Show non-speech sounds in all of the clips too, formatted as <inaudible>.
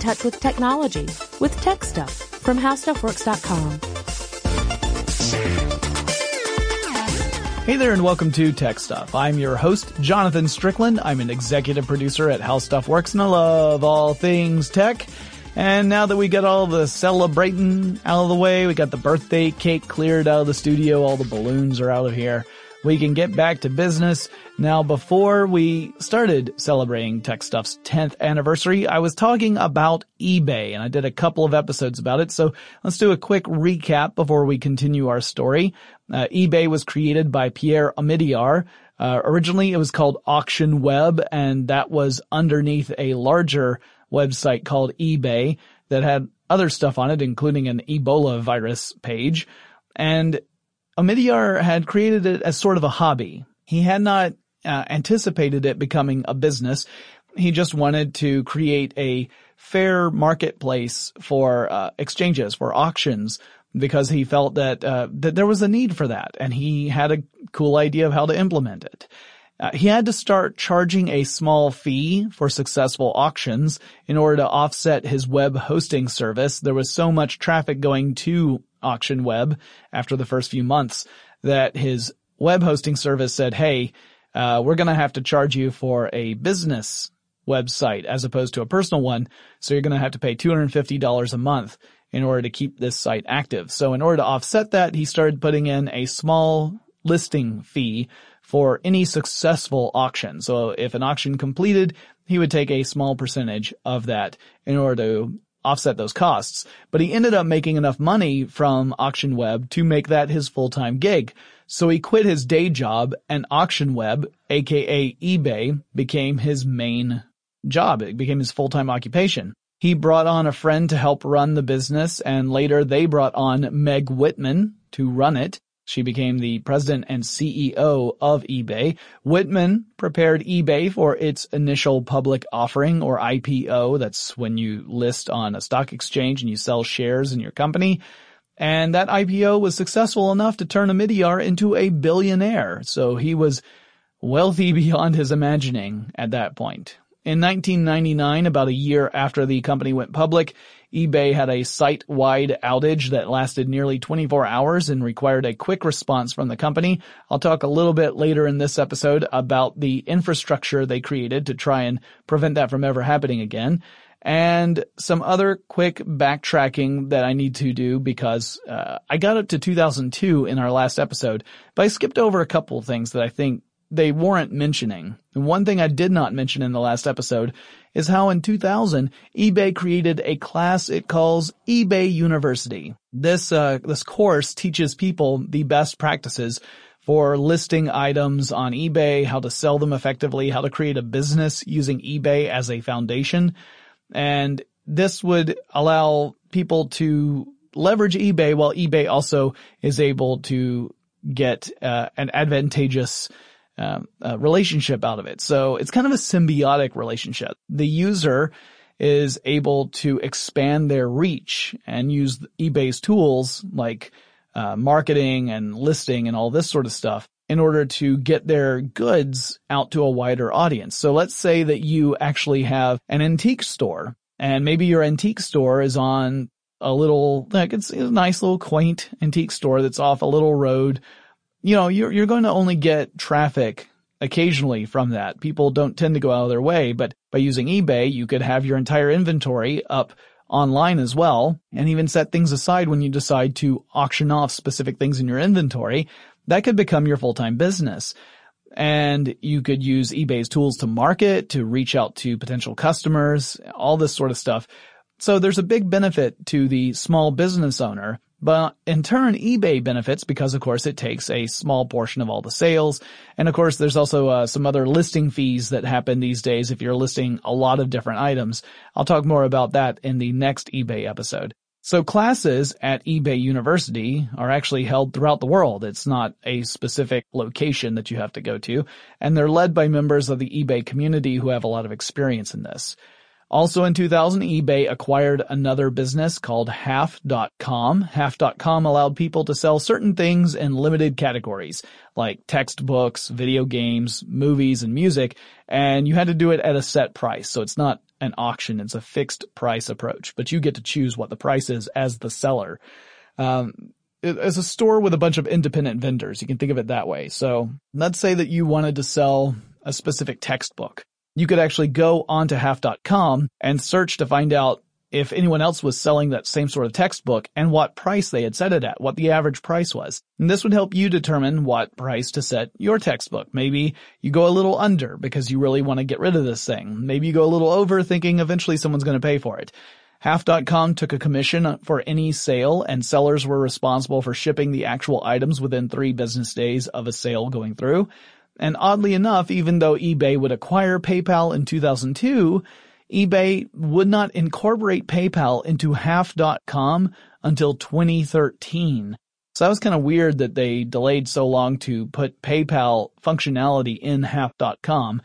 Touch with technology with Tech Stuff from HowStuffWorks.com. Hey there, and welcome to Tech Stuff. I'm your host, Jonathan Strickland. I'm an executive producer at How Stuff Works, and I love all things tech. And now that we got all the celebrating out of the way, we got the birthday cake cleared out of the studio, all the balloons are out of here. We can get back to business. Now, before we started celebrating Tech Stuff's 10th anniversary, I was talking about eBay and I did a couple of episodes about it. So let's do a quick recap before we continue our story. Uh, eBay was created by Pierre Omidyar. Uh, originally it was called Auction Web and that was underneath a larger website called eBay that had other stuff on it, including an Ebola virus page. And Omidyar had created it as sort of a hobby. He had not uh, anticipated it becoming a business. He just wanted to create a fair marketplace for uh, exchanges, for auctions, because he felt that uh, that there was a need for that, and he had a cool idea of how to implement it. Uh, he had to start charging a small fee for successful auctions in order to offset his web hosting service. There was so much traffic going to Auction Web after the first few months that his web hosting service said, hey, uh, we're going to have to charge you for a business website as opposed to a personal one. So you're going to have to pay $250 a month in order to keep this site active. So in order to offset that, he started putting in a small listing fee for any successful auction. So if an auction completed, he would take a small percentage of that in order to offset those costs. But he ended up making enough money from Auction Web to make that his full-time gig. So he quit his day job and Auction Web, aka eBay, became his main job. It became his full-time occupation. He brought on a friend to help run the business and later they brought on Meg Whitman to run it. She became the president and CEO of eBay. Whitman prepared eBay for its initial public offering or IPO. That's when you list on a stock exchange and you sell shares in your company. And that IPO was successful enough to turn Omidyar into a billionaire. So he was wealthy <laughs> beyond his imagining at that point. In 1999, about a year after the company went public, eBay had a site-wide outage that lasted nearly 24 hours and required a quick response from the company. I'll talk a little bit later in this episode about the infrastructure they created to try and prevent that from ever happening again. And some other quick backtracking that I need to do because uh, I got up to 2002 in our last episode, but I skipped over a couple of things that I think they warrant mentioning. And one thing I did not mention in the last episode is how in 2000 eBay created a class it calls eBay University. This uh, this course teaches people the best practices for listing items on eBay, how to sell them effectively, how to create a business using eBay as a foundation. And this would allow people to leverage eBay while eBay also is able to get uh, an advantageous um, relationship out of it. So it's kind of a symbiotic relationship. The user is able to expand their reach and use eBay's tools like uh, marketing and listing and all this sort of stuff in order to get their goods out to a wider audience. So let's say that you actually have an antique store and maybe your antique store is on a little, like it's a nice little quaint antique store that's off a little road you know, you're, you're going to only get traffic occasionally from that. People don't tend to go out of their way, but by using eBay, you could have your entire inventory up online as well and even set things aside when you decide to auction off specific things in your inventory. That could become your full-time business. And you could use eBay's tools to market, to reach out to potential customers, all this sort of stuff. So there's a big benefit to the small business owner but in turn, eBay benefits because of course it takes a small portion of all the sales. And of course there's also uh, some other listing fees that happen these days if you're listing a lot of different items. I'll talk more about that in the next eBay episode. So classes at eBay University are actually held throughout the world. It's not a specific location that you have to go to, and they're led by members of the eBay community who have a lot of experience in this. Also in 2000, eBay acquired another business called Half.com. Half.com allowed people to sell certain things in limited categories, like textbooks, video games, movies, and music, and you had to do it at a set price. So it's not an auction, it's a fixed price approach, but you get to choose what the price is as the seller. Um, as a store with a bunch of independent vendors. You can think of it that way. So let's say that you wanted to sell a specific textbook you could actually go onto half.com and search to find out if anyone else was selling that same sort of textbook and what price they had set it at, what the average price was. And this would help you determine what price to set your textbook. Maybe you go a little under because you really want to get rid of this thing. Maybe you go a little over thinking eventually someone's going to pay for it. Half.com took a commission for any sale and sellers were responsible for shipping the actual items within three business days of a sale going through. And oddly enough, even though eBay would acquire PayPal in 2002, eBay would not incorporate PayPal into half.com until 2013. So that was kind of weird that they delayed so long to put PayPal functionality in half.com.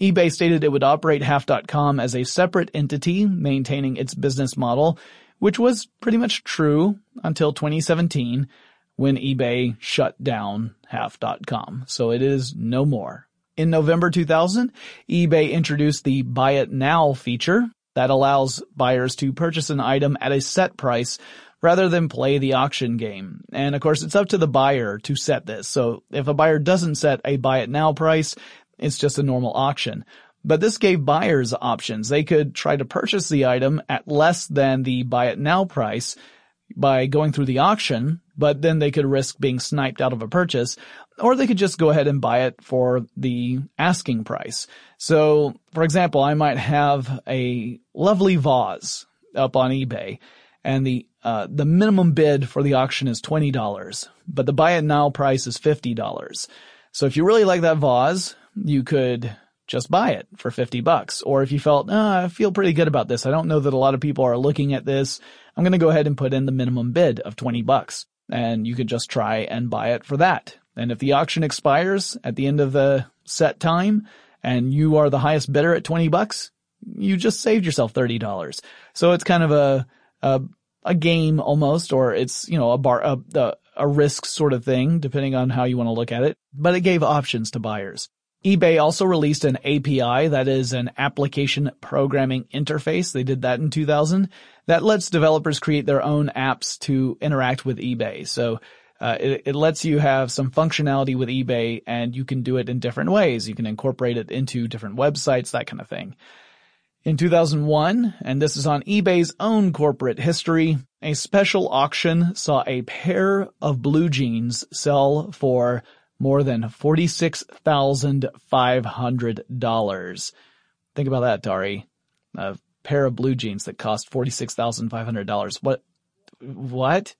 eBay stated it would operate half.com as a separate entity, maintaining its business model, which was pretty much true until 2017 when eBay shut down half.com. So it is no more. In November 2000, eBay introduced the buy it now feature that allows buyers to purchase an item at a set price rather than play the auction game. And of course, it's up to the buyer to set this. So if a buyer doesn't set a buy it now price, it's just a normal auction. But this gave buyers options. They could try to purchase the item at less than the buy it now price by going through the auction, but then they could risk being sniped out of a purchase, or they could just go ahead and buy it for the asking price. So, for example, I might have a lovely vase up on eBay, and the uh, the minimum bid for the auction is twenty dollars, but the buy it now price is fifty dollars. So if you really like that vase, you could just buy it for 50 bucks. Or if you felt, oh, I feel pretty good about this. I don't know that a lot of people are looking at this. I'm going to go ahead and put in the minimum bid of 20 bucks and you could just try and buy it for that. And if the auction expires at the end of the set time and you are the highest bidder at 20 bucks, you just saved yourself $30. So it's kind of a, a, a game almost, or it's, you know, a bar, a, a, a risk sort of thing, depending on how you want to look at it, but it gave options to buyers. eBay also released an API, that is an application programming interface. They did that in 2000. That lets developers create their own apps to interact with eBay. So uh, it, it lets you have some functionality with eBay and you can do it in different ways. You can incorporate it into different websites, that kind of thing. In 2001, and this is on eBay's own corporate history, a special auction saw a pair of blue jeans sell for more than $46,500. Think about that, Tari. A pair of blue jeans that cost $46,500. What? What?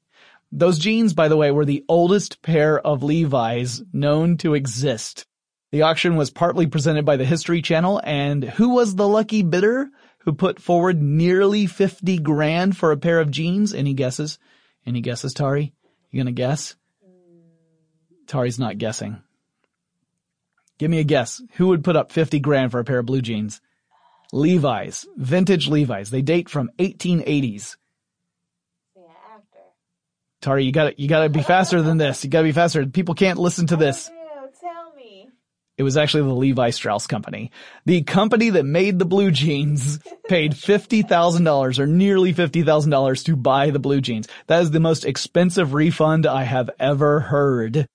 Those jeans, by the way, were the oldest pair of Levi's known to exist. The auction was partly presented by the History Channel, and who was the lucky bidder who put forward nearly 50 grand for a pair of jeans? Any guesses? Any guesses, Tari? You gonna guess? Tari's not guessing. Give me a guess. Who would put up 50 grand for a pair of blue jeans? Levi's. Vintage Levi's. They date from 1880s. Tari, you gotta, you gotta be faster than this. You gotta be faster. People can't listen to this. Tell me. It was actually the Levi Strauss company. The company that made the blue jeans <laughs> paid $50,000 or nearly $50,000 to buy the blue jeans. That is the most expensive refund I have ever heard.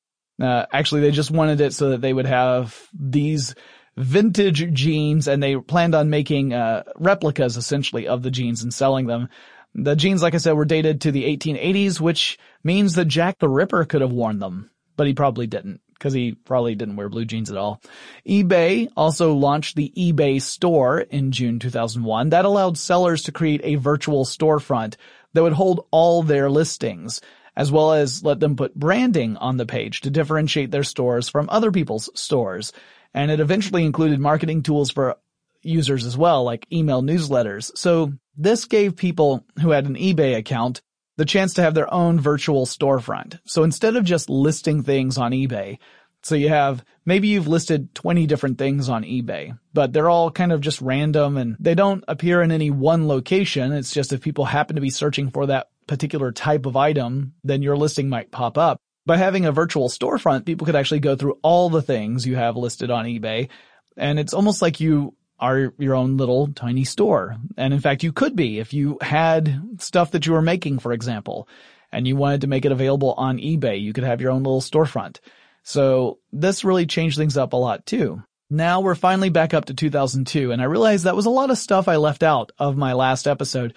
Uh, actually they just wanted it so that they would have these vintage jeans and they planned on making, uh, replicas essentially of the jeans and selling them. The jeans, like I said, were dated to the 1880s, which means that Jack the Ripper could have worn them, but he probably didn't because he probably didn't wear blue jeans at all. eBay also launched the eBay store in June 2001. That allowed sellers to create a virtual storefront that would hold all their listings, as well as let them put branding on the page to differentiate their stores from other people's stores. And it eventually included marketing tools for users as well, like email newsletters. So this gave people who had an eBay account the chance to have their own virtual storefront. So instead of just listing things on eBay, so you have, maybe you've listed 20 different things on eBay, but they're all kind of just random and they don't appear in any one location. It's just if people happen to be searching for that particular type of item, then your listing might pop up. By having a virtual storefront, people could actually go through all the things you have listed on eBay. And it's almost like you are your own little tiny store. And in fact, you could be if you had stuff that you were making, for example, and you wanted to make it available on eBay, you could have your own little storefront. So this really changed things up a lot too. Now we're finally back up to 2002 and I realized that was a lot of stuff I left out of my last episode.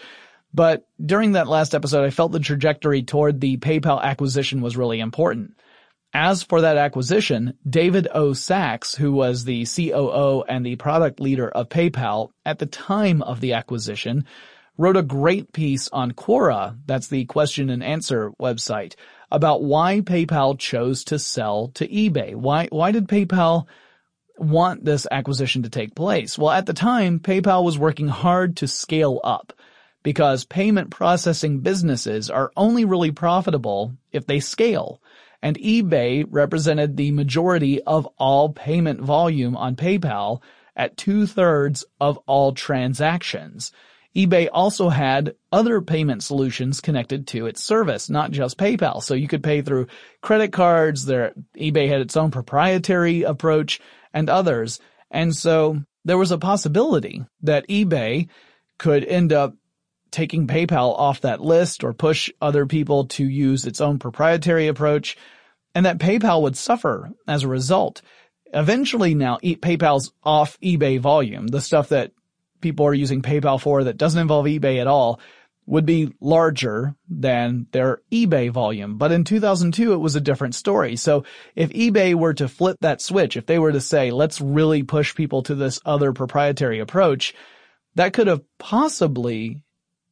But during that last episode, I felt the trajectory toward the PayPal acquisition was really important. As for that acquisition, David O. Sacks, who was the COO and the product leader of PayPal at the time of the acquisition, wrote a great piece on Quora, that's the question and answer website, about why PayPal chose to sell to eBay. Why, why did PayPal want this acquisition to take place? Well, at the time, PayPal was working hard to scale up because payment processing businesses are only really profitable if they scale and eBay represented the majority of all payment volume on PayPal at two thirds of all transactions. eBay also had other payment solutions connected to its service, not just PayPal. So you could pay through credit cards. EBay had its own proprietary approach and others. And so there was a possibility that eBay could end up taking PayPal off that list or push other people to use its own proprietary approach and that PayPal would suffer as a result. Eventually now PayPal's off eBay volume, the stuff that people are using PayPal for that doesn't involve eBay at all, would be larger than their eBay volume. But in 2002, it was a different story. So if eBay were to flip that switch, if they were to say, let's really push people to this other proprietary approach, that could have possibly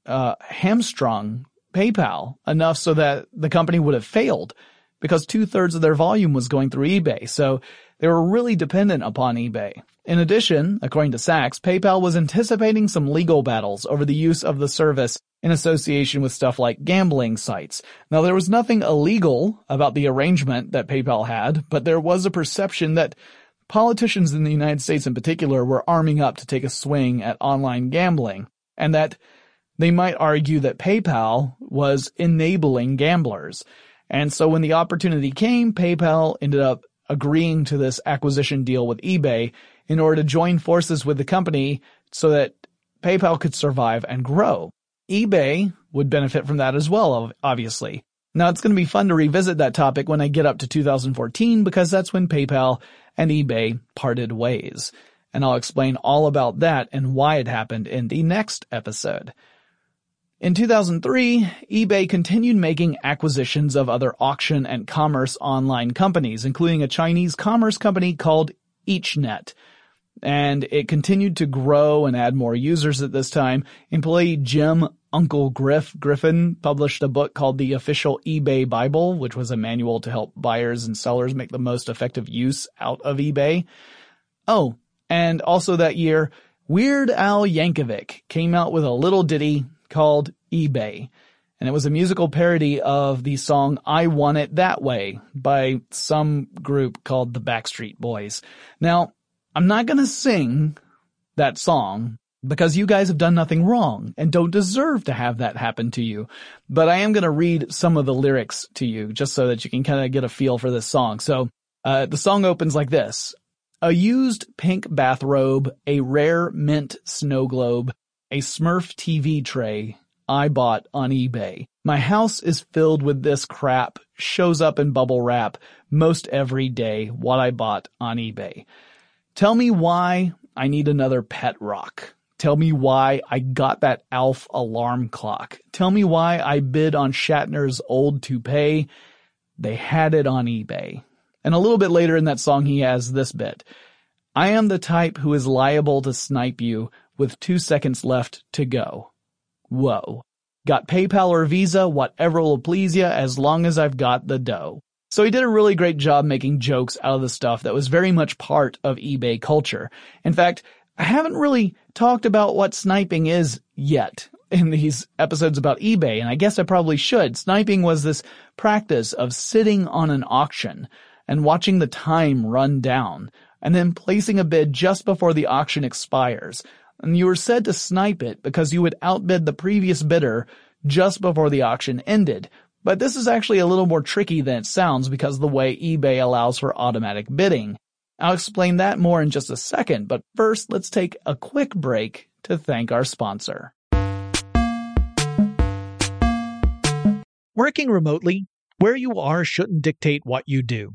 uh, hamstrung PayPal enough so that the company would have failed because two thirds of their volume was going through eBay. So they were really dependent upon eBay. In addition, according to Sacks, PayPal was anticipating some legal battles over the use of the service in association with stuff like gambling sites. Now there was nothing illegal about the arrangement that PayPal had, but there was a perception that politicians in the United States in particular were arming up to take a swing at online gambling, and that they might argue that PayPal was enabling gamblers. And so when the opportunity came, PayPal ended up agreeing to this acquisition deal with eBay in order to join forces with the company so that PayPal could survive and grow. eBay would benefit from that as well, obviously. Now it's going to be fun to revisit that topic when I get up to 2014 because that's when PayPal and eBay parted ways. And I'll explain all about that and why it happened in the next episode. In 2003, eBay continued making acquisitions of other auction and commerce online companies, including a Chinese commerce company called EachNet. And it continued to grow and add more users at this time. Employee Jim Uncle Griff Griffin published a book called The Official eBay Bible, which was a manual to help buyers and sellers make the most effective use out of eBay. Oh, and also that year, Weird Al Yankovic came out with a little ditty called eBay. And it was a musical parody of the song I Want It That Way by some group called the Backstreet Boys. Now, I'm not gonna sing that song because you guys have done nothing wrong and don't deserve to have that happen to you. But I am gonna read some of the lyrics to you just so that you can kind of get a feel for this song. So, uh, the song opens like this. A used pink bathrobe, a rare mint snow globe, a Smurf TV tray I bought on eBay. My house is filled with this crap, shows up in bubble wrap most every day what I bought on eBay. Tell me why I need another pet rock. Tell me why I got that Alf alarm clock. Tell me why I bid on Shatner's old toupee. They had it on eBay. And a little bit later in that song, he has this bit. I am the type who is liable to snipe you with two seconds left to go. Whoa. Got PayPal or Visa, whatever will please you as long as I've got the dough. So he did a really great job making jokes out of the stuff that was very much part of eBay culture. In fact, I haven't really talked about what sniping is yet in these episodes about eBay, and I guess I probably should. Sniping was this practice of sitting on an auction and watching the time run down, and then placing a bid just before the auction expires, and you were said to snipe it because you would outbid the previous bidder just before the auction ended. But this is actually a little more tricky than it sounds because the way eBay allows for automatic bidding. I'll explain that more in just a second, but first let's take a quick break to thank our sponsor. Working remotely, where you are shouldn't dictate what you do.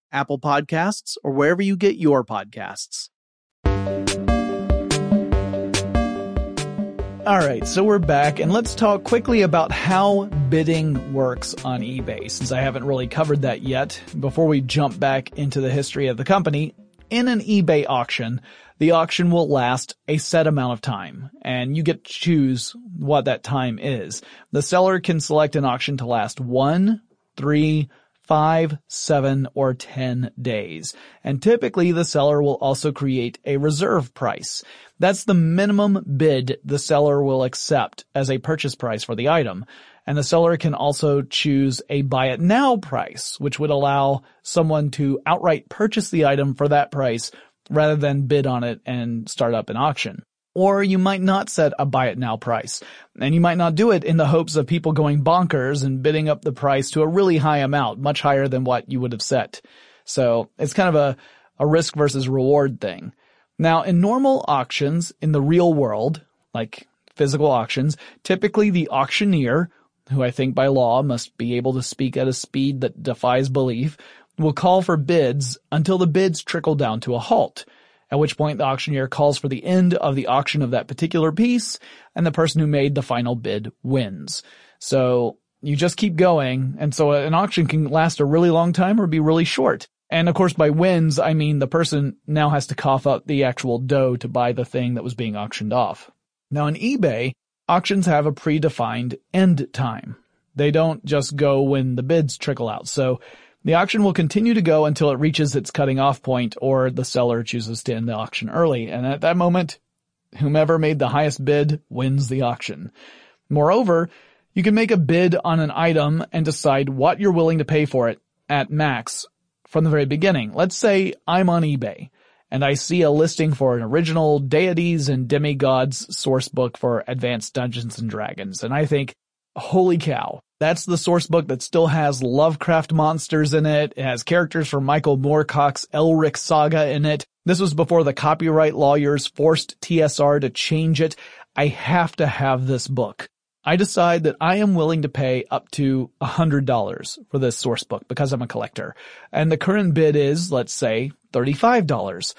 Apple Podcasts, or wherever you get your podcasts. All right, so we're back and let's talk quickly about how bidding works on eBay since I haven't really covered that yet. Before we jump back into the history of the company, in an eBay auction, the auction will last a set amount of time and you get to choose what that time is. The seller can select an auction to last one, three, five, seven, or ten days. And typically the seller will also create a reserve price. That's the minimum bid the seller will accept as a purchase price for the item. And the seller can also choose a buy it now price, which would allow someone to outright purchase the item for that price rather than bid on it and start up an auction. Or you might not set a buy it now price. And you might not do it in the hopes of people going bonkers and bidding up the price to a really high amount, much higher than what you would have set. So it's kind of a, a risk versus reward thing. Now in normal auctions in the real world, like physical auctions, typically the auctioneer, who I think by law must be able to speak at a speed that defies belief, will call for bids until the bids trickle down to a halt at which point the auctioneer calls for the end of the auction of that particular piece, and the person who made the final bid wins. So you just keep going, and so an auction can last a really long time or be really short. And of course by wins, I mean the person now has to cough up the actual dough to buy the thing that was being auctioned off. Now on eBay, auctions have a predefined end time. They don't just go when the bids trickle out. So the auction will continue to go until it reaches its cutting off point or the seller chooses to end the auction early. And at that moment, whomever made the highest bid wins the auction. Moreover, you can make a bid on an item and decide what you're willing to pay for it at max from the very beginning. Let's say I'm on eBay and I see a listing for an original deities and demigods source book for advanced Dungeons and Dragons. And I think, holy cow, that's the source book that still has Lovecraft monsters in it. It has characters from Michael Moorcock's Elric saga in it. This was before the copyright lawyers forced TSR to change it. I have to have this book. I decide that I am willing to pay up to $100 for this source book because I'm a collector. And the current bid is, let's say, $35.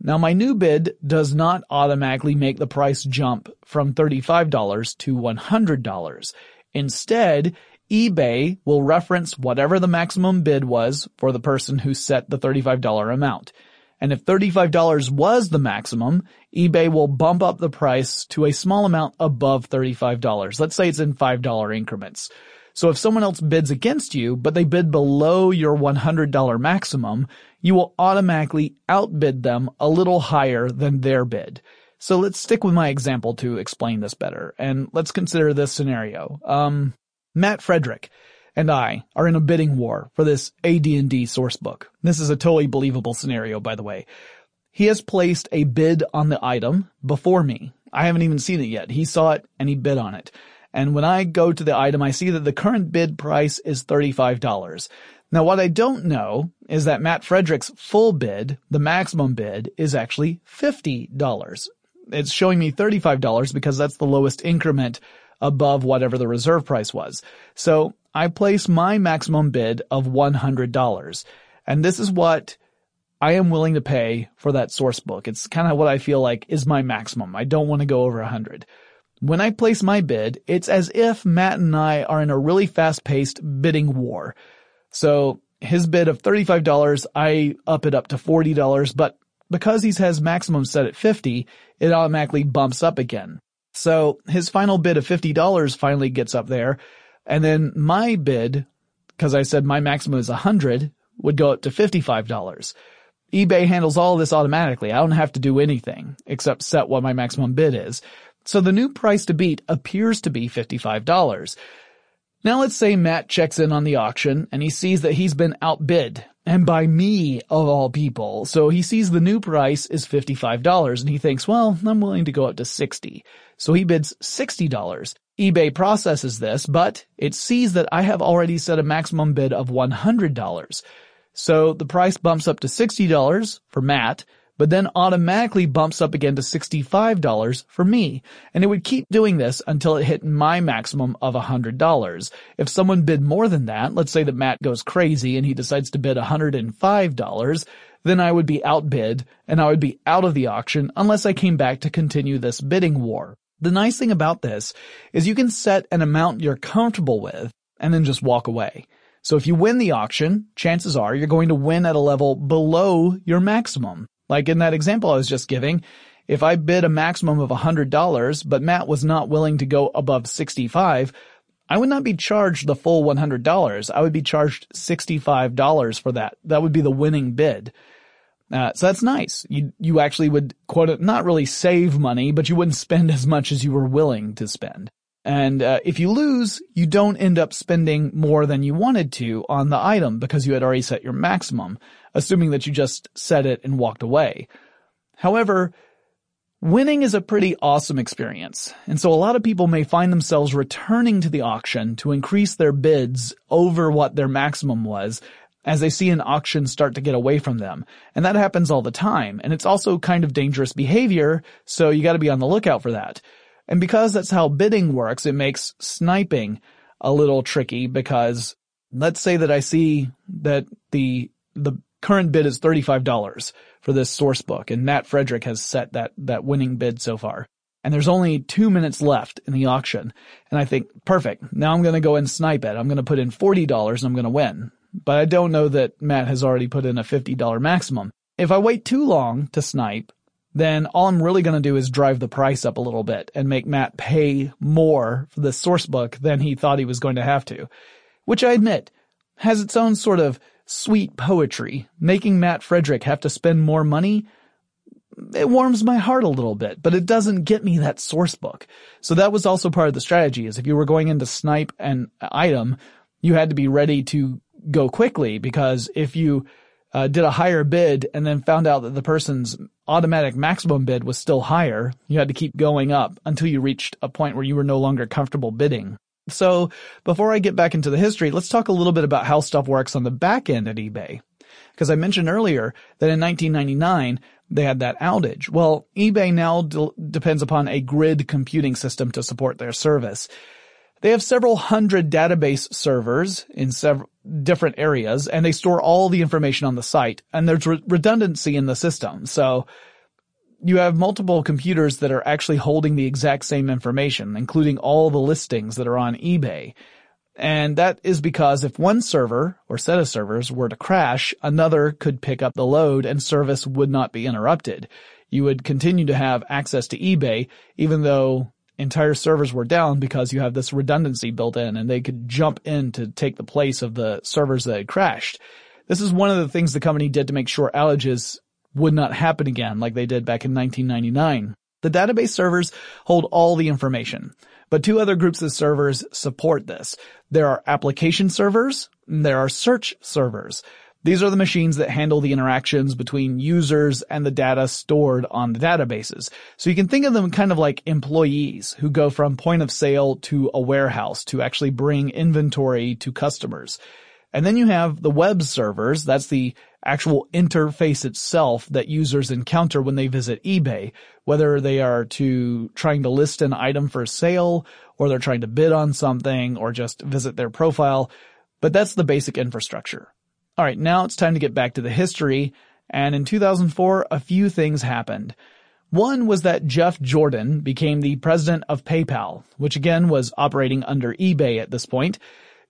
Now my new bid does not automatically make the price jump from $35 to $100. Instead, eBay will reference whatever the maximum bid was for the person who set the $35 amount. And if $35 was the maximum, eBay will bump up the price to a small amount above $35. Let's say it's in $5 increments. So if someone else bids against you, but they bid below your $100 maximum, you will automatically outbid them a little higher than their bid. So let's stick with my example to explain this better, and let's consider this scenario. Um, Matt Frederick and I are in a bidding war for this AD&D source book. This is a totally believable scenario, by the way. He has placed a bid on the item before me. I haven't even seen it yet. He saw it and he bid on it. And when I go to the item, I see that the current bid price is $35. Now what I don't know is that Matt Frederick's full bid, the maximum bid, is actually $50 it's showing me $35 because that's the lowest increment above whatever the reserve price was. So I place my maximum bid of $100. And this is what I am willing to pay for that source book. It's kind of what I feel like is my maximum. I don't want to go over 100. When I place my bid, it's as if Matt and I are in a really fast-paced bidding war. So his bid of $35, I up it up to $40, but because he has maximum set at 50, it automatically bumps up again. So his final bid of $50 finally gets up there. And then my bid, because I said my maximum is 100, would go up to $55 eBay handles all this automatically. I don't have to do anything except set what my maximum bid is. So the new price to beat appears to be $55. Now let's say Matt checks in on the auction and he sees that he's been outbid and by me of all people. So he sees the new price is $55 and he thinks, well, I'm willing to go up to 60. So he bids $60. eBay processes this, but it sees that I have already set a maximum bid of $100. So the price bumps up to $60 for Matt, but then automatically bumps up again to $65 for me. And it would keep doing this until it hit my maximum of $100. If someone bid more than that, let's say that Matt goes crazy and he decides to bid $105, then I would be outbid and I would be out of the auction unless I came back to continue this bidding war. The nice thing about this is you can set an amount you're comfortable with and then just walk away. So if you win the auction, chances are you're going to win at a level below your maximum. Like in that example I was just giving, if I bid a maximum of $100, but Matt was not willing to go above 65, I would not be charged the full $100. I would be charged $65 for that. That would be the winning bid. Uh, so that's nice. You, you actually would quote not really save money, but you wouldn't spend as much as you were willing to spend. And uh, if you lose, you don't end up spending more than you wanted to on the item because you had already set your maximum, assuming that you just set it and walked away. However, winning is a pretty awesome experience. And so a lot of people may find themselves returning to the auction to increase their bids over what their maximum was as they see an auction start to get away from them. And that happens all the time. And it's also kind of dangerous behavior, so you gotta be on the lookout for that. And because that's how bidding works, it makes sniping a little tricky because let's say that I see that the, the current bid is $35 for this source book and Matt Frederick has set that, that winning bid so far. And there's only two minutes left in the auction. And I think, perfect. Now I'm going to go and snipe it. I'm going to put in $40 and I'm going to win. But I don't know that Matt has already put in a $50 maximum. If I wait too long to snipe, then all I'm really going to do is drive the price up a little bit and make Matt pay more for the source book than he thought he was going to have to. Which I admit has its own sort of sweet poetry. Making Matt Frederick have to spend more money, it warms my heart a little bit, but it doesn't get me that source book. So that was also part of the strategy is if you were going in to snipe an item, you had to be ready to go quickly because if you uh, did a higher bid and then found out that the person's automatic maximum bid was still higher, you had to keep going up until you reached a point where you were no longer comfortable bidding. So before I get back into the history, let's talk a little bit about how stuff works on the back end at eBay. Because I mentioned earlier that in 1999, they had that outage. Well, eBay now de- depends upon a grid computing system to support their service. They have several hundred database servers in several different areas and they store all the information on the site and there's re- redundancy in the system. So you have multiple computers that are actually holding the exact same information, including all the listings that are on eBay. And that is because if one server or set of servers were to crash, another could pick up the load and service would not be interrupted. You would continue to have access to eBay even though entire servers were down because you have this redundancy built in and they could jump in to take the place of the servers that had crashed. This is one of the things the company did to make sure outages would not happen again like they did back in 1999. The database servers hold all the information, but two other groups of servers support this. There are application servers, and there are search servers. These are the machines that handle the interactions between users and the data stored on the databases. So you can think of them kind of like employees who go from point of sale to a warehouse to actually bring inventory to customers. And then you have the web servers. That's the actual interface itself that users encounter when they visit eBay, whether they are to trying to list an item for sale or they're trying to bid on something or just visit their profile. But that's the basic infrastructure. All right, now it's time to get back to the history. And in 2004, a few things happened. One was that Jeff Jordan became the president of PayPal, which again was operating under eBay at this point.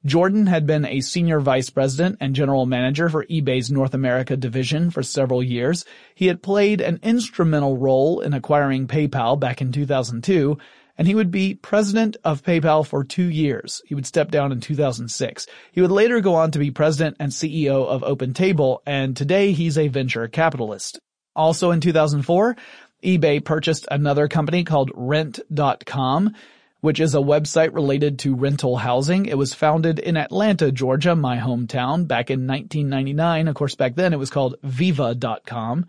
Jordan had been a senior vice president and general manager for eBay's North America division for several years. He had played an instrumental role in acquiring PayPal back in 2002, and he would be president of PayPal for two years. He would step down in 2006. He would later go on to be president and CEO of OpenTable, and today he's a venture capitalist. Also in 2004, eBay purchased another company called Rent.com, which is a website related to rental housing. It was founded in Atlanta, Georgia, my hometown, back in 1999. Of course, back then it was called Viva.com.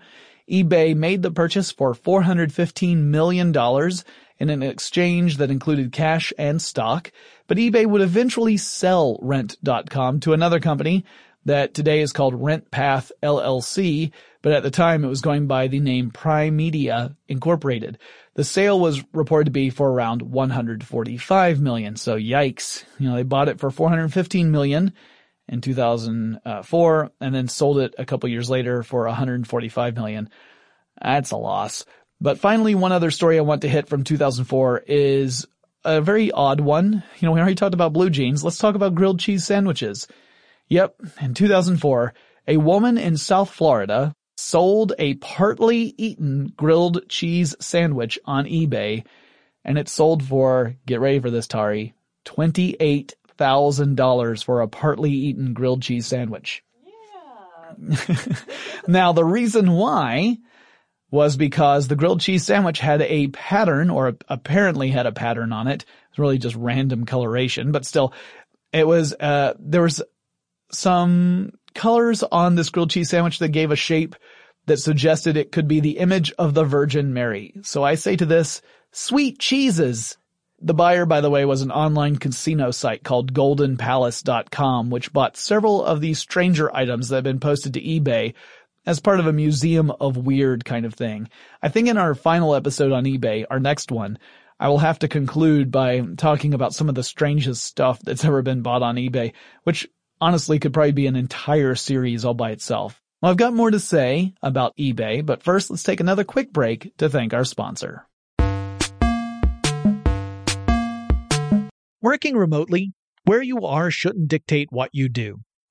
eBay made the purchase for $415 million in an exchange that included cash and stock, but eBay would eventually sell Rent.com to another company that today is called RentPath LLC, but at the time it was going by the name Primedia Incorporated. The sale was reported to be for around 145 million. So yikes. You know, they bought it for 415 million in 2004 and then sold it a couple years later for 145 million. That's a loss. But finally, one other story I want to hit from 2004 is a very odd one. You know, we already talked about blue jeans. Let's talk about grilled cheese sandwiches. Yep, in 2004, a woman in South Florida sold a partly eaten grilled cheese sandwich on eBay, and it sold for, get ready for this, Tari, $28,000 for a partly eaten grilled cheese sandwich. Yeah. <laughs> now, the reason why was because the grilled cheese sandwich had a pattern, or apparently had a pattern on it. It's really just random coloration, but still, it was, uh, there was some colors on this grilled cheese sandwich that gave a shape that suggested it could be the image of the Virgin Mary. So I say to this, sweet cheeses. The buyer, by the way, was an online casino site called goldenpalace.com, which bought several of these stranger items that have been posted to eBay as part of a museum of weird kind of thing. I think in our final episode on eBay, our next one, I will have to conclude by talking about some of the strangest stuff that's ever been bought on eBay, which honestly could probably be an entire series all by itself. Well, I've got more to say about eBay, but first let's take another quick break to thank our sponsor. Working remotely, where you are shouldn't dictate what you do.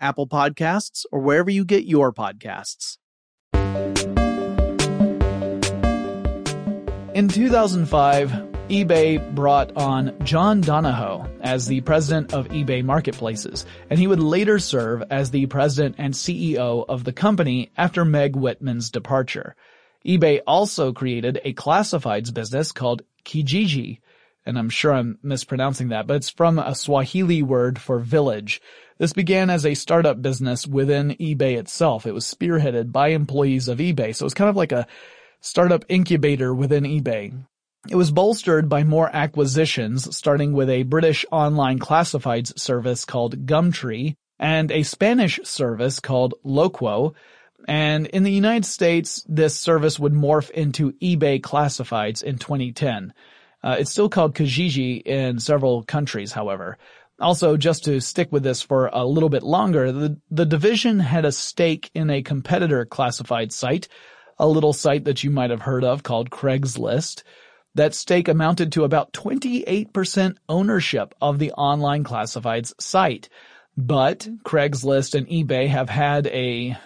Apple Podcasts, or wherever you get your podcasts. In 2005, eBay brought on John Donahoe as the president of eBay Marketplaces, and he would later serve as the president and CEO of the company after Meg Whitman's departure. eBay also created a classifieds business called Kijiji, and I'm sure I'm mispronouncing that, but it's from a Swahili word for village. This began as a startup business within eBay itself. It was spearheaded by employees of eBay, so it was kind of like a startup incubator within eBay. It was bolstered by more acquisitions, starting with a British online classifieds service called Gumtree and a Spanish service called Loquo. And in the United States, this service would morph into eBay Classifieds in 2010. Uh, it's still called Kijiji in several countries, however. Also, just to stick with this for a little bit longer, the, the division had a stake in a competitor classified site, a little site that you might have heard of called Craigslist. That stake amounted to about 28% ownership of the online classifieds site. But Craigslist and eBay have had a,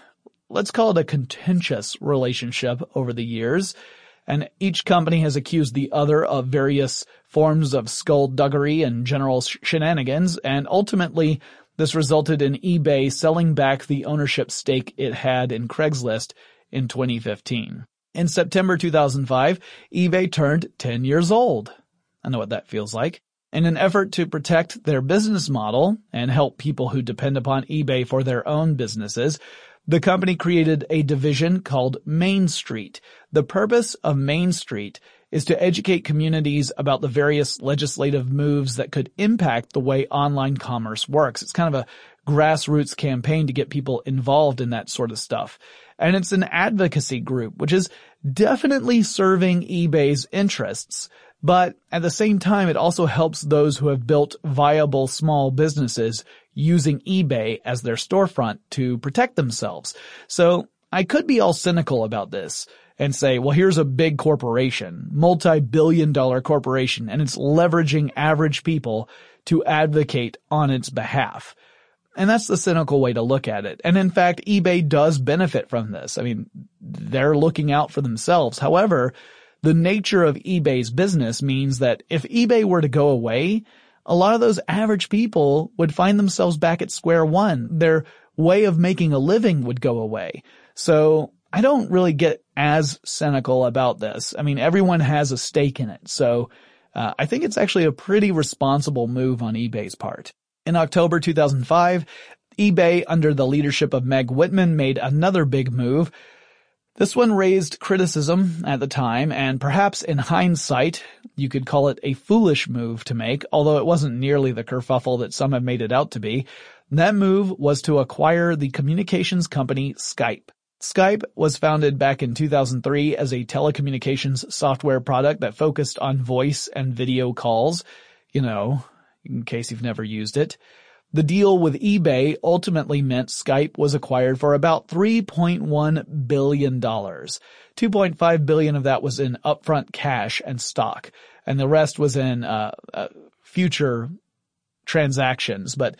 let's call it a contentious relationship over the years. And each company has accused the other of various forms of skullduggery and general shenanigans. And ultimately, this resulted in eBay selling back the ownership stake it had in Craigslist in 2015. In September 2005, eBay turned 10 years old. I know what that feels like. In an effort to protect their business model and help people who depend upon eBay for their own businesses, the company created a division called Main Street. The purpose of Main Street is to educate communities about the various legislative moves that could impact the way online commerce works. It's kind of a grassroots campaign to get people involved in that sort of stuff. And it's an advocacy group, which is definitely serving eBay's interests. But at the same time, it also helps those who have built viable small businesses using eBay as their storefront to protect themselves. So I could be all cynical about this and say, well, here's a big corporation, multi-billion dollar corporation, and it's leveraging average people to advocate on its behalf. And that's the cynical way to look at it. And in fact, eBay does benefit from this. I mean, they're looking out for themselves. However, the nature of eBay's business means that if eBay were to go away, a lot of those average people would find themselves back at square one. Their way of making a living would go away. So I don't really get as cynical about this. I mean, everyone has a stake in it. So uh, I think it's actually a pretty responsible move on eBay's part. In October 2005, eBay, under the leadership of Meg Whitman, made another big move. This one raised criticism at the time, and perhaps in hindsight, you could call it a foolish move to make, although it wasn't nearly the kerfuffle that some have made it out to be. That move was to acquire the communications company Skype. Skype was founded back in 2003 as a telecommunications software product that focused on voice and video calls. You know, in case you've never used it. The deal with eBay ultimately meant Skype was acquired for about $3.1 billion. 2.5 billion of that was in upfront cash and stock, and the rest was in uh, uh, future transactions, but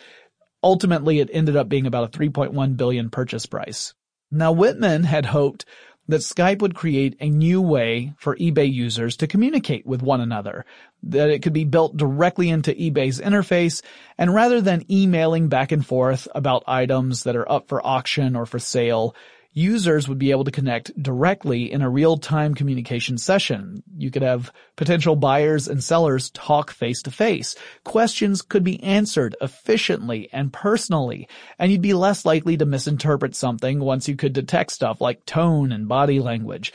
ultimately it ended up being about a 3.1 billion purchase price. Now Whitman had hoped that Skype would create a new way for eBay users to communicate with one another, that it could be built directly into eBay's interface, and rather than emailing back and forth about items that are up for auction or for sale, users would be able to connect directly in a real-time communication session. You could have potential buyers and sellers talk face to face. Questions could be answered efficiently and personally, and you'd be less likely to misinterpret something once you could detect stuff like tone and body language.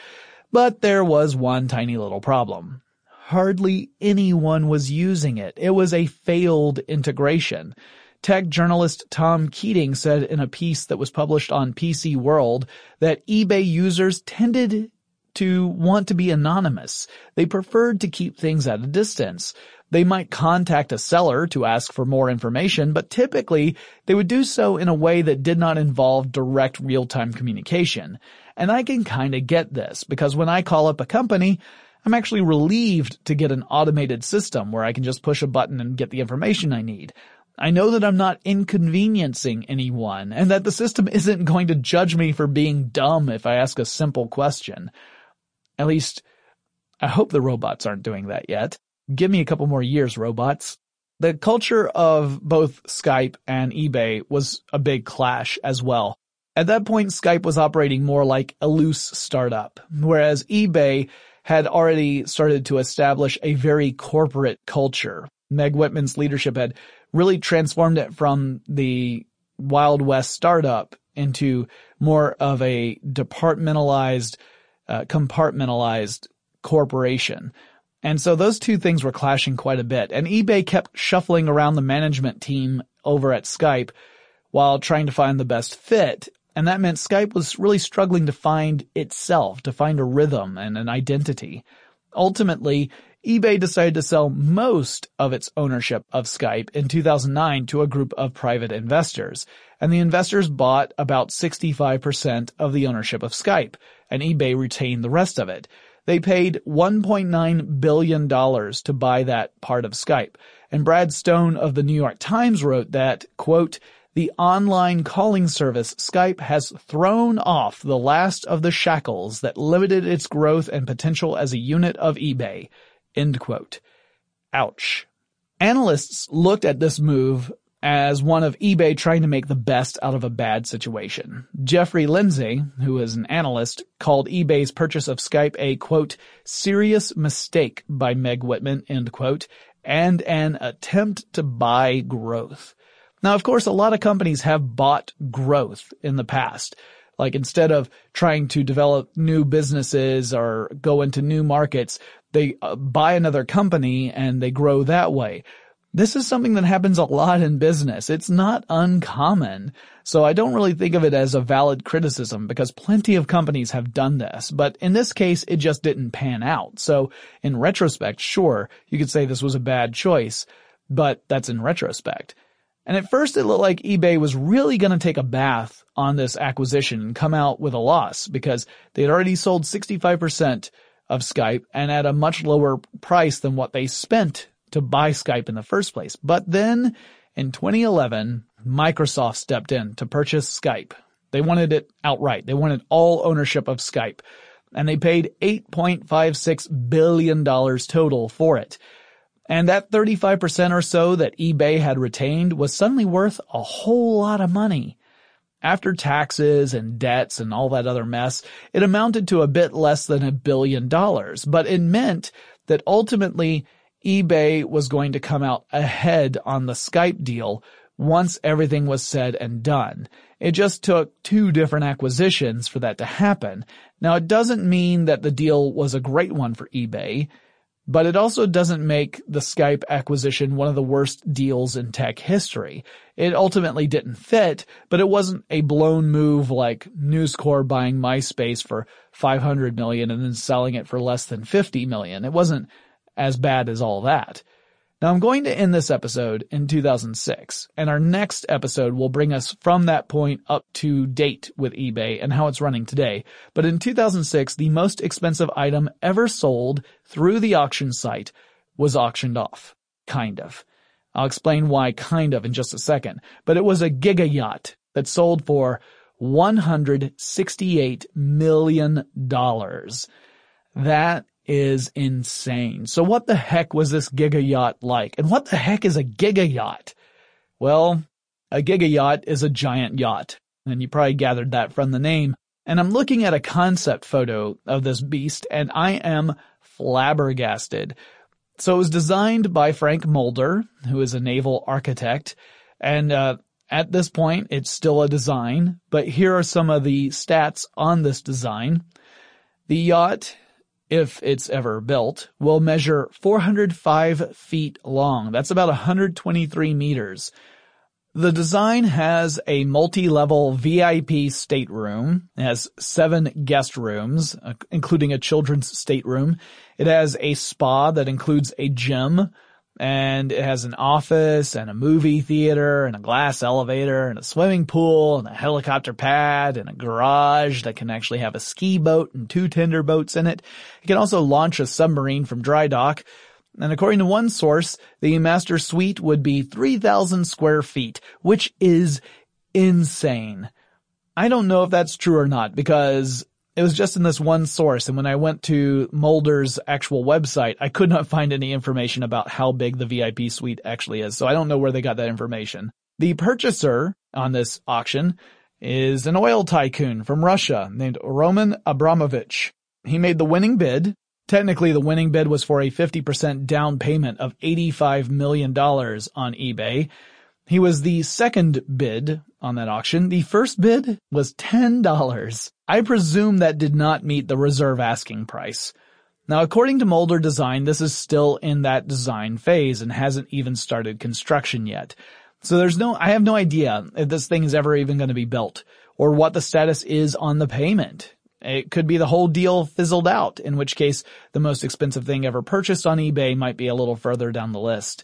But there was one tiny little problem. Hardly anyone was using it. It was a failed integration. Tech journalist Tom Keating said in a piece that was published on PC World that eBay users tended to want to be anonymous. They preferred to keep things at a distance. They might contact a seller to ask for more information, but typically they would do so in a way that did not involve direct real-time communication. And I can kinda get this, because when I call up a company, I'm actually relieved to get an automated system where I can just push a button and get the information I need. I know that I'm not inconveniencing anyone and that the system isn't going to judge me for being dumb if I ask a simple question. At least, I hope the robots aren't doing that yet. Give me a couple more years, robots. The culture of both Skype and eBay was a big clash as well. At that point, Skype was operating more like a loose startup, whereas eBay had already started to establish a very corporate culture. Meg Whitman's leadership had really transformed it from the Wild West startup into more of a departmentalized, uh, compartmentalized corporation. And so those two things were clashing quite a bit. And eBay kept shuffling around the management team over at Skype while trying to find the best fit. And that meant Skype was really struggling to find itself, to find a rhythm and an identity. Ultimately, eBay decided to sell most of its ownership of Skype in 2009 to a group of private investors, and the investors bought about 65% of the ownership of Skype, and eBay retained the rest of it. They paid $1.9 billion to buy that part of Skype, and Brad Stone of the New York Times wrote that, quote, the online calling service Skype has thrown off the last of the shackles that limited its growth and potential as a unit of eBay. End quote. Ouch. Analysts looked at this move as one of eBay trying to make the best out of a bad situation. Jeffrey Lindsay, who is an analyst, called eBay's purchase of Skype a quote, serious mistake by Meg Whitman, end quote, and an attempt to buy growth. Now, of course, a lot of companies have bought growth in the past. Like instead of trying to develop new businesses or go into new markets, they uh, buy another company and they grow that way. This is something that happens a lot in business. It's not uncommon. So I don't really think of it as a valid criticism because plenty of companies have done this. But in this case, it just didn't pan out. So in retrospect, sure, you could say this was a bad choice, but that's in retrospect. And at first it looked like eBay was really going to take a bath on this acquisition and come out with a loss because they had already sold 65% of Skype and at a much lower price than what they spent to buy Skype in the first place. But then in 2011, Microsoft stepped in to purchase Skype. They wanted it outright. They wanted all ownership of Skype and they paid $8.56 billion total for it. And that 35% or so that eBay had retained was suddenly worth a whole lot of money. After taxes and debts and all that other mess, it amounted to a bit less than a billion dollars, but it meant that ultimately eBay was going to come out ahead on the Skype deal once everything was said and done. It just took two different acquisitions for that to happen. Now it doesn't mean that the deal was a great one for eBay. But it also doesn't make the Skype acquisition one of the worst deals in tech history. It ultimately didn't fit, but it wasn't a blown move like News Corp buying MySpace for 500 million and then selling it for less than 50 million. It wasn't as bad as all that. Now I'm going to end this episode in 2006, and our next episode will bring us from that point up to date with eBay and how it's running today. But in 2006, the most expensive item ever sold through the auction site was auctioned off. Kind of. I'll explain why kind of in just a second, but it was a giga yacht that sold for $168 million. That is insane. So what the heck was this giga yacht like? And what the heck is a giga yacht? Well, a giga yacht is a giant yacht. And you probably gathered that from the name. And I'm looking at a concept photo of this beast and I am flabbergasted. So it was designed by Frank Mulder, who is a naval architect. And, uh, at this point, it's still a design, but here are some of the stats on this design. The yacht, if it's ever built, will measure 405 feet long. That's about 123 meters. The design has a multi-level VIP stateroom. It has seven guest rooms, uh, including a children's stateroom. It has a spa that includes a gym, and it has an office and a movie theater and a glass elevator and a swimming pool and a helicopter pad and a garage that can actually have a ski boat and two tender boats in it. It can also launch a submarine from dry dock. And according to one source, the master suite would be 3,000 square feet, which is insane. I don't know if that's true or not because it was just in this one source. And when I went to Mulder's actual website, I could not find any information about how big the VIP suite actually is. So I don't know where they got that information. The purchaser on this auction is an oil tycoon from Russia named Roman Abramovich. He made the winning bid Technically, the winning bid was for a 50% down payment of $85 million on eBay. He was the second bid on that auction. The first bid was $10. I presume that did not meet the reserve asking price. Now, according to Mulder Design, this is still in that design phase and hasn't even started construction yet. So there's no, I have no idea if this thing is ever even going to be built or what the status is on the payment. It could be the whole deal fizzled out, in which case the most expensive thing ever purchased on eBay might be a little further down the list.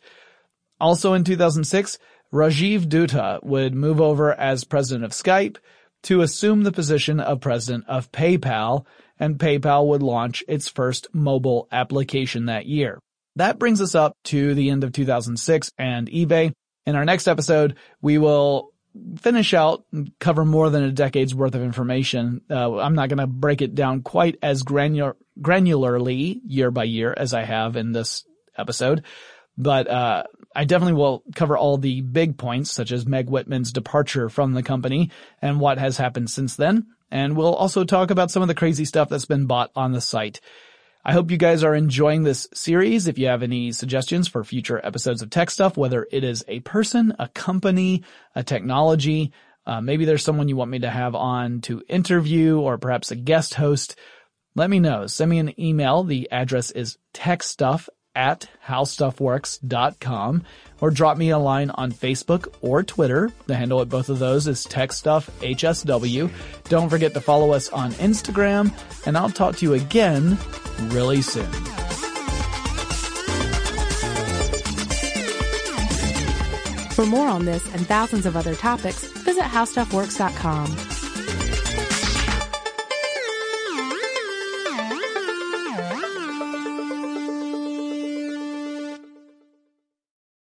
Also in 2006, Rajiv Dutta would move over as president of Skype to assume the position of president of PayPal, and PayPal would launch its first mobile application that year. That brings us up to the end of 2006 and eBay. In our next episode, we will finish out and cover more than a decade's worth of information. Uh, I'm not going to break it down quite as granular, granularly year by year as I have in this episode, but uh, I definitely will cover all the big points, such as Meg Whitman's departure from the company and what has happened since then. And we'll also talk about some of the crazy stuff that's been bought on the site. I hope you guys are enjoying this series. If you have any suggestions for future episodes of tech stuff, whether it is a person, a company, a technology, uh, maybe there's someone you want me to have on to interview or perhaps a guest host, let me know. Send me an email. The address is techstuff at howstuffworks.com or drop me a line on Facebook or Twitter. The handle at both of those is TechStuffHSW. Don't forget to follow us on Instagram and I'll talk to you again really soon. For more on this and thousands of other topics, visit howstuffworks.com.